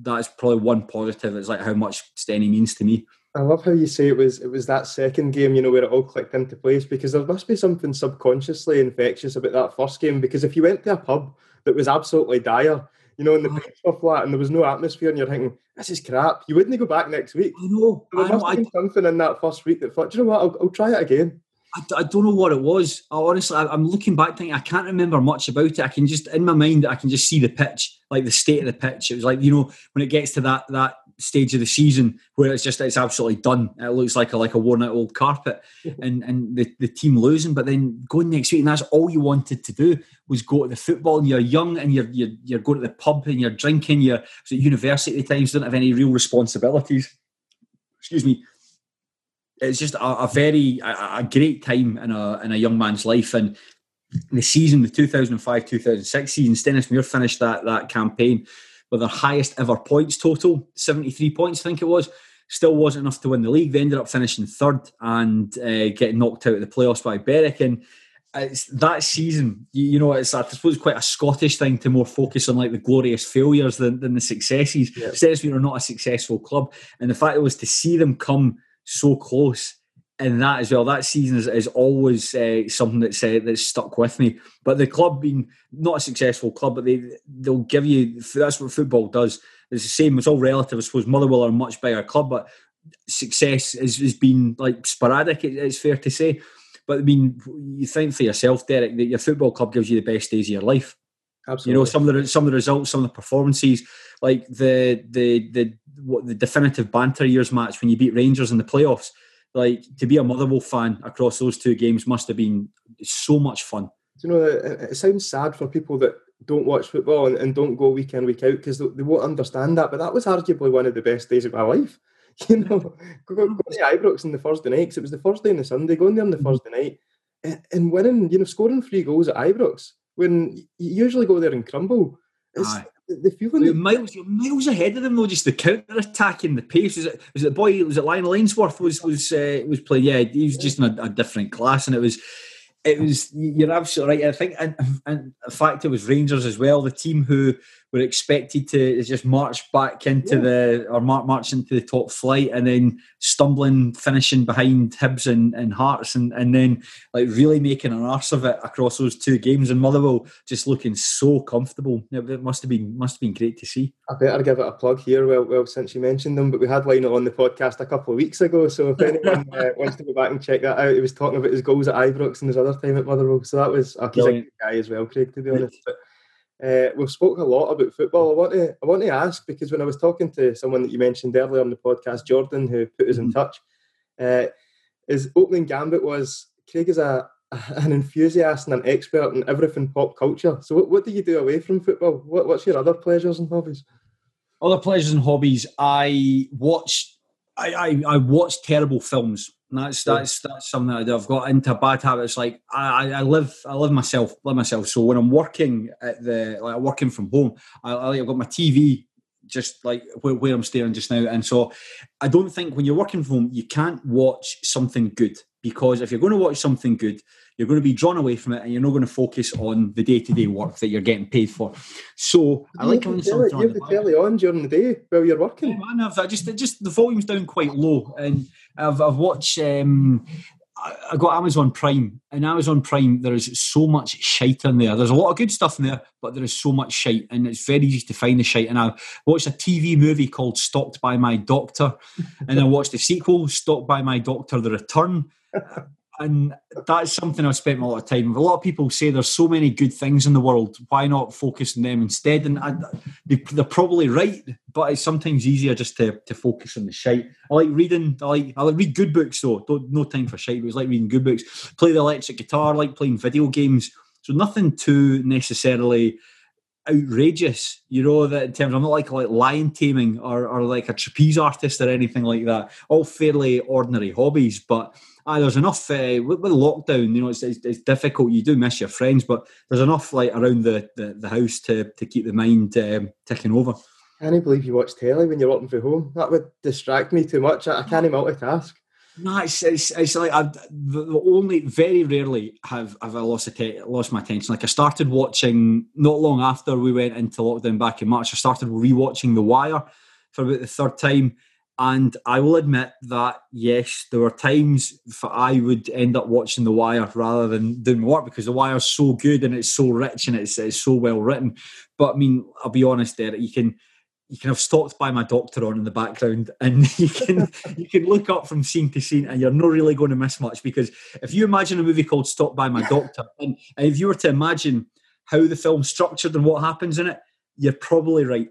that's probably one positive. It's like how much Steny means to me. I love how you say it was it was that second game, you know, where it all clicked into place because there must be something subconsciously infectious about that first game. Because if you went to a pub that was absolutely dire, you know, and the pitch were flat and there was no atmosphere, and you're thinking, this is crap, you wouldn't go back next week. I know. There must have been something in that first week that thought, you know what, I'll, I'll try it again. I, I, don't know what it was. I, honestly, I, am looking back thinking I can't remember much about it. I can just in my mind I can just see the pitch, like the state of the pitch. It was like you know when it gets to that that stage of the season where it's just it's absolutely done. It looks like a like a worn out old carpet, and and the, the team losing. But then going next week, and that's all you wanted to do was go to the football. And you're young, and you're you're, you're going to the pub, and you're drinking. You're at university at times, don't have any real responsibilities. Excuse me. It's just a, a very a, a great time in a in a young man's life, and the season, the 2005-2006 season, Stenhousemuir finished that that campaign with their highest ever points total, 73 points, I think it was. Still wasn't enough to win the league. They ended up finishing third and uh, getting knocked out of the playoffs by Berwick. And it's that season, you, you know, it's I suppose quite a Scottish thing to more focus on like the glorious failures than, than the successes. Yeah. Stensfield are not a successful club, and the fact it was to see them come so close and that as well. That season is, is always uh, something that's uh, that's stuck with me. But the club being not a successful club, but they they'll give you that's what football does. It's the same. It's all relative. I suppose Motherwell are a much bigger club, but success has, has been like sporadic. it's fair to say. But I mean, you think for yourself, Derek, that your football club gives you the best days of your life. Absolutely. You know, some of the some of the results, some of the performances, like the the the what the definitive banter years match when you beat Rangers in the playoffs like to be a Motherwell fan across those two games must have been so much fun. You know, it, sounds sad for people that don't watch football and, and don't go week in week out because they, they, won't understand that. But that was arguably one of the best days of my life. You know, go, go, go to Ibrox on the Thursday night because it was the Thursday and the Sunday. Going there on the mm-hmm. Thursday night and, and, winning, you know, scoring three goals at Ibrox when you usually go there and crumble. It's, the feeling you're miles, you're miles ahead of them though. Just the counter attacking, the pace. Was it was it the boy? Was it Lionel Ainsworth was was uh, was playing? Yeah, he was just in a, a, different class, and it was it was. You're absolutely right. I think, and, and in fact, it was Rangers as well, the team who we're expected to just march back into yeah. the or march into the top flight and then stumbling finishing behind Hibs and, and Hearts and, and then like really making an arse of it across those two games. And Motherwell just looking so comfortable. It must have been must have been great to see. I better give it a plug here well, well since you mentioned them but we had Lionel on the podcast a couple of weeks ago so if anyone uh, wants to go back and check that out he was talking about his goals at Ibrox and his other time at Motherwell so that was uh, he's a good guy as well Craig to be honest but uh, we've spoken a lot about football. I want to I want to ask because when I was talking to someone that you mentioned earlier on the podcast, Jordan, who put us in mm-hmm. touch, uh, his opening gambit was Craig is a an enthusiast and an expert in everything pop culture. So, what, what do you do away from football? What, what's your other pleasures and hobbies? Other pleasures and hobbies. I watch. I, I, I watch terrible films. That's that's that's something that I've got into bad habits. Like I, I live I live myself, live myself. So when I'm working at the like working from home, I, I have got my TV just like where, where, I'm staring just now. And so I don't think when you're working from home, you can't watch something good because if you're going to watch something good, you're going to be drawn away from it and you're not going to focus on the day to day work that you're getting paid for. So I like having something You have the telly on during the day while you're working. Yeah, man, I've, I just, just the volume's down quite low and I've, I've watched. Um, I got Amazon Prime, and Amazon Prime, there is so much shite in there. There's a lot of good stuff in there, but there is so much shite, and it's very easy to find the shite. And I watched a TV movie called Stalked by My Doctor, and I watched the sequel, Stalked by My Doctor: The Return and that's something I've spent a lot of time. With. A lot of people say there's so many good things in the world. Why not focus on them instead? And I, they, are probably right, but it's sometimes easier just to, to focus on the shite. I like reading. I like I like read good books though. Don't, no time for shite. But it's like reading good books. Play the electric guitar. I like playing video games. So nothing too necessarily outrageous, you know, that in terms I'm not like like lion taming or, or like a trapeze artist or anything like that. All fairly ordinary hobbies, but ah, there's enough uh, with, with, lockdown. You know, it's, it's, it's, difficult. You do miss your friends, but there's enough like around the, the, the house to to keep the mind um, ticking over. I can't believe you watch telly when you're working from home. That would distract me too much. I, I can't even multitask. No, it's, it's, it's like I've, the only very rarely have have I lost te- lost my attention. Like I started watching not long after we went into lockdown back in March. I started rewatching The Wire for about the third time, and I will admit that yes, there were times for I would end up watching The Wire rather than doing work because The Wire is so good and it's so rich and it's, it's so well written. But I mean, I'll be honest, there you can you can have stalked by my doctor on in the background and you can you can look up from scene to scene and you're not really going to miss much because if you imagine a movie called Stalked by My Doctor and, and if you were to imagine how the film's structured and what happens in it, you're probably right.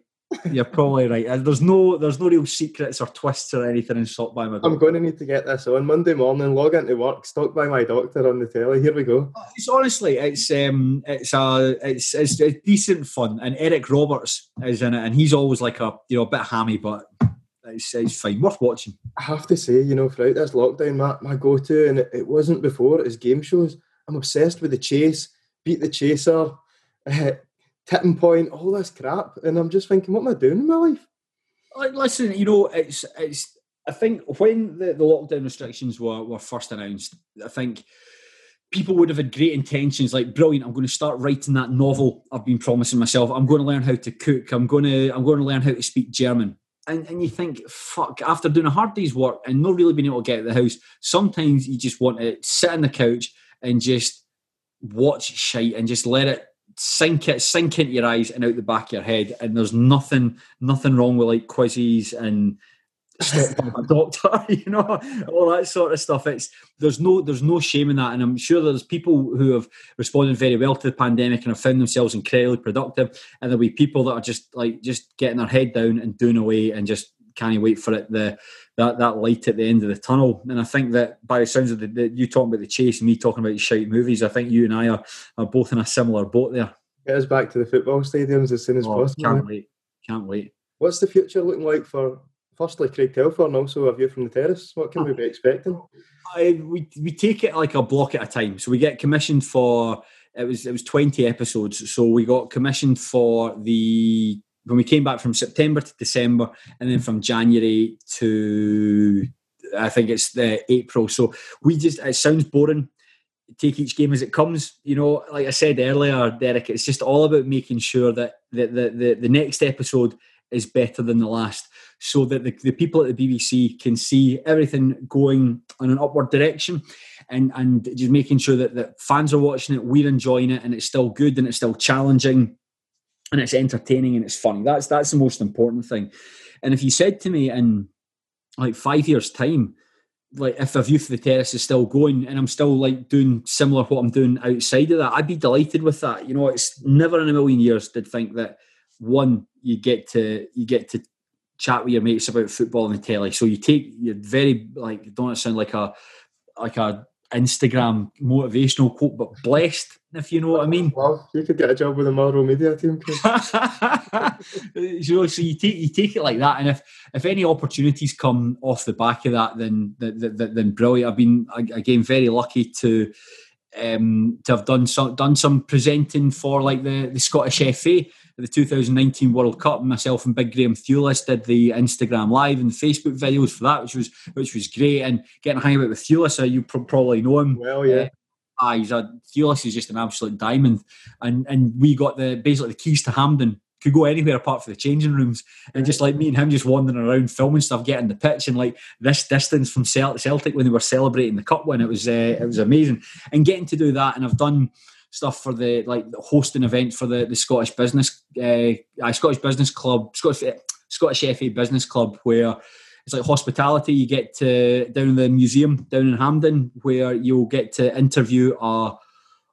You're probably right. There's no there's no real secrets or twists or anything in Stalked by My Doctor. I'm going to need to get this on Monday morning. Log into work. Stalked by My Doctor on the telly. Here we go. It's honestly, it's um, it's a it's, it's, it's decent fun. And Eric Roberts is in it, and he's always like a you know a bit hammy, but it's, it's fine. Worth watching. I have to say, you know, throughout this lockdown, my, my go to, and it, it wasn't before, is game shows. I'm obsessed with the chase, beat the chaser, uh, tipping point, all this crap, and I'm just thinking, what am I doing in my life? Listen, you know, it's it's. I think when the, the lockdown restrictions were were first announced, I think people would have had great intentions like brilliant i'm going to start writing that novel i've been promising myself i'm going to learn how to cook i'm going to i'm going to learn how to speak german and, and you think fuck after doing a hard day's work and not really being able to get out of the house sometimes you just want to sit on the couch and just watch shite and just let it sink it sink into your eyes and out the back of your head and there's nothing nothing wrong with like quizzes and stop doctor you know all that sort of stuff. It's there's no there's no shame in that and i'm sure there's people who have responded very well to the pandemic and have found themselves incredibly productive and there'll be people that are just like just getting their head down and doing away and just can't wait for it the that that light at the end of the tunnel. And I think that by the sounds of the, the you talking about the chase and me talking about shite movies, I think you and I are, are both in a similar boat there. Get us back to the football stadiums as soon as oh, possible. Can't eh? wait. Can't wait. What's the future looking like for firstly Craig Telfer and also a view from the terrace? What can we be expecting? I, we we take it like a block at a time. So we get commissioned for it was it was twenty episodes. So we got commissioned for the when we came back from September to December, and then from January to I think it's the April. So we just it sounds boring. take each game as it comes. You know, like I said earlier, Derek, it's just all about making sure that the the, the, the next episode is better than the last, so that the, the people at the BBC can see everything going in an upward direction, and and just making sure that that fans are watching it, we're enjoying it, and it's still good and it's still challenging, and it's entertaining and it's funny. That's that's the most important thing. And if you said to me in like five years' time like if a view from the terrace is still going and I'm still like doing similar what I'm doing outside of that, I'd be delighted with that. You know, it's never in a million years did think that one you get to you get to chat with your mates about football on the telly. So you take you're very like don't sound like a like a Instagram motivational quote, but blessed, if you know what I mean. Well, you could get a job with the Motherwell Media team. know, so you take you take it like that, and if if any opportunities come off the back of that, then then, then brilliant. I've been again very lucky to um, to have done some done some presenting for like the the Scottish FA at the 2019 World Cup. Myself and Big Graham Thewlis did the Instagram live and Facebook videos for that, which was which was great. And getting hang out with Thewlis, uh, you probably know him. Well, yeah. Uh, ah, he's a Thewlis is just an absolute diamond, and and we got the basically the keys to Hampden. Could go anywhere apart from the changing rooms, and just like me and him, just wandering around filming stuff, getting the pitch, and like this distance from Celtic when they were celebrating the cup win, it was uh, it was amazing, and getting to do that, and I've done stuff for the like hosting events for the the Scottish Business uh, Scottish Business Club Scottish uh, Scottish FA Business Club where it's like hospitality. You get to down in the museum down in Hampden where you'll get to interview a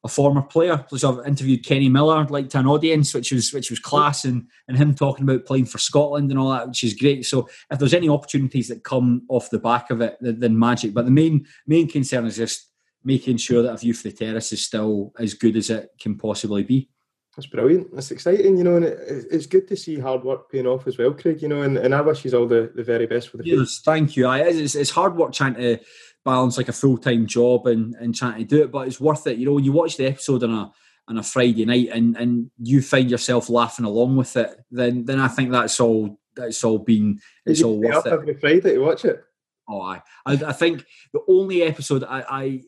a former player. So I've interviewed Kenny Miller like to an audience, which was which was class, and and him talking about playing for Scotland and all that, which is great. So if there's any opportunities that come off the back of it, then, then magic. But the main main concern is just making sure that a view from the terrace is still as good as it can possibly be. That's brilliant. That's exciting, you know, and it, it's good to see hard work paying off as well, Craig. You know, and, and I wish you all the, the very best for the future. Yes, thank you. I, it's, it's hard work trying to balance like a full time job and, and trying to do it, but it's worth it. You know, you watch the episode on a on a Friday night and, and you find yourself laughing along with it, then then I think that's all that's all been it's all worth it. Every Friday to watch it. Oh, I, I, I think the only episode I, I,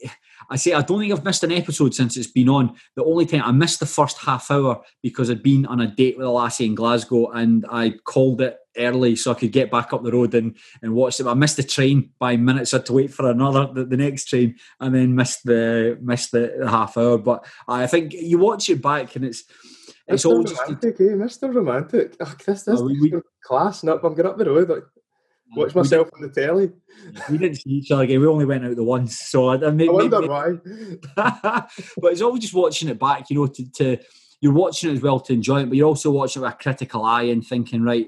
I say I don't think I've missed an episode since it's been on. The only time I missed the first half hour because I'd been on a date with a lassie in Glasgow and I called it early so I could get back up the road and, and watch it. I missed the train by minutes. I had to wait for another the, the next train and then missed the missed the, the half hour. But I think you watch it back and it's it's Mr. all romantic, just eh? Mr. Romantic. Oh, this this oh, we, we, class. Up, I'm going up the road. Like, Watch myself on the telly. We didn't see each other again. We only went out the once, so I, I, I wonder why. but it's always just watching it back. You know, to, to, you're watching it as well to enjoy it, but you're also watching it with a critical eye and thinking, right,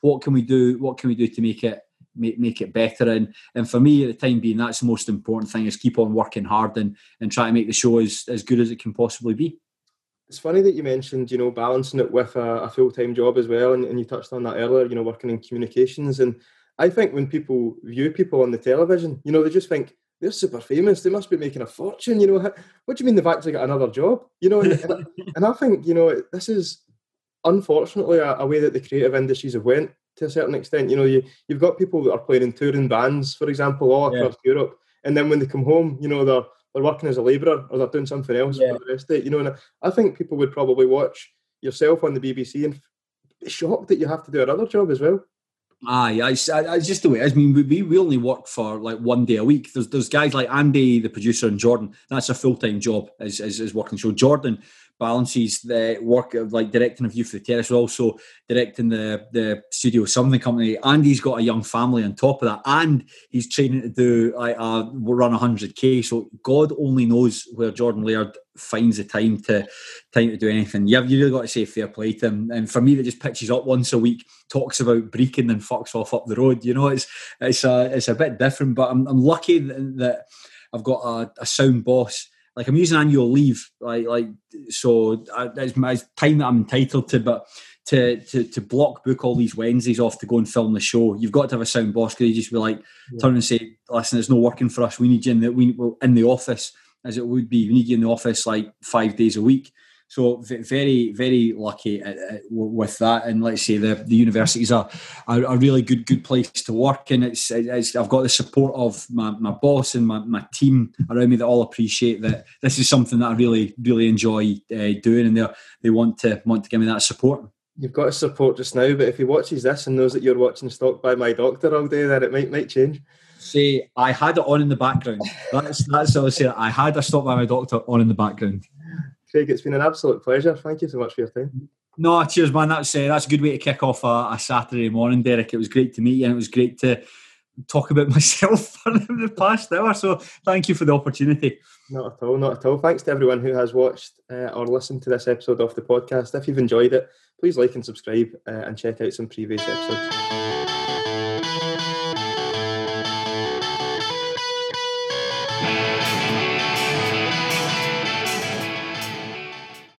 what can we do? What can we do to make it make, make it better? And and for me, at the time being, that's the most important thing: is keep on working hard and and try to make the show as as good as it can possibly be. It's funny that you mentioned, you know, balancing it with a, a full time job as well, and, and you touched on that earlier. You know, working in communications and I think when people view people on the television, you know, they just think they're super famous. They must be making a fortune. You know, what do you mean they've actually got another job? You know, and, and, and I think you know this is unfortunately a, a, way that the creative industries have went to a certain extent. You know, you you've got people that are playing in touring bands, for example, all across yeah. Europe, and then when they come home, you know, they're they're working as a labourer or they're doing something else yeah. for the rest of it. You know, and I think people would probably watch yourself on the BBC and be shocked that you have to do another job as well. Aye, I, I, just the way. I mean, we, we only work for like one day a week. There's there's guys like Andy, the producer, and Jordan. That's a full time job as, as, as working. So Jordan balances the work of like directing a view from the terrace, also directing the the studio something company. Andy's got a young family on top of that, and he's training to do like a run hundred k. So God only knows where Jordan Laird finds the time to time to do anything. You have you really got to say fair play to him. And for me, that just pitches up once a week, talks about Brechin, and fucks off up the road. You know, it's it's a it's a bit different. But I'm, I'm lucky that, that I've got a, a, sound boss. Like I'm using annual leave, like like so it's my time that I'm entitled to, but. To, to, to block book all these Wednesdays off to go and film the show, you've got to have a sound boss because you just be like yeah. turn and say, "Listen, it's not working for us. We need you in the we in the office as it would be. We need you in the office like five days a week. So very, very lucky with that. And let's say the, the universities are a, a really good, good place to work. And it's, it's I've got the support of my, my boss and my, my team around me that all appreciate that this is something that I really, really enjoy uh, doing, and they they want to want to give me that support. You've got to support just now, but if he watches this and knows that you're watching Stalked by My Doctor all day, then it might might change. Say, I had it on in the background. That's that's what I was saying. I had a Stalked by My Doctor on in the background. Craig, it's been an absolute pleasure. Thank you so much for your time. No, cheers, man. That's uh, that's a good way to kick off a, a, Saturday morning, Derek. It was great to meet you, and it was great to talk about myself for the past hour. So, thank you for the opportunity. Not at all, not at all. Thanks to everyone who has watched uh, or listened to this episode of the podcast. If you've enjoyed it, please like and subscribe uh, and check out some previous episodes.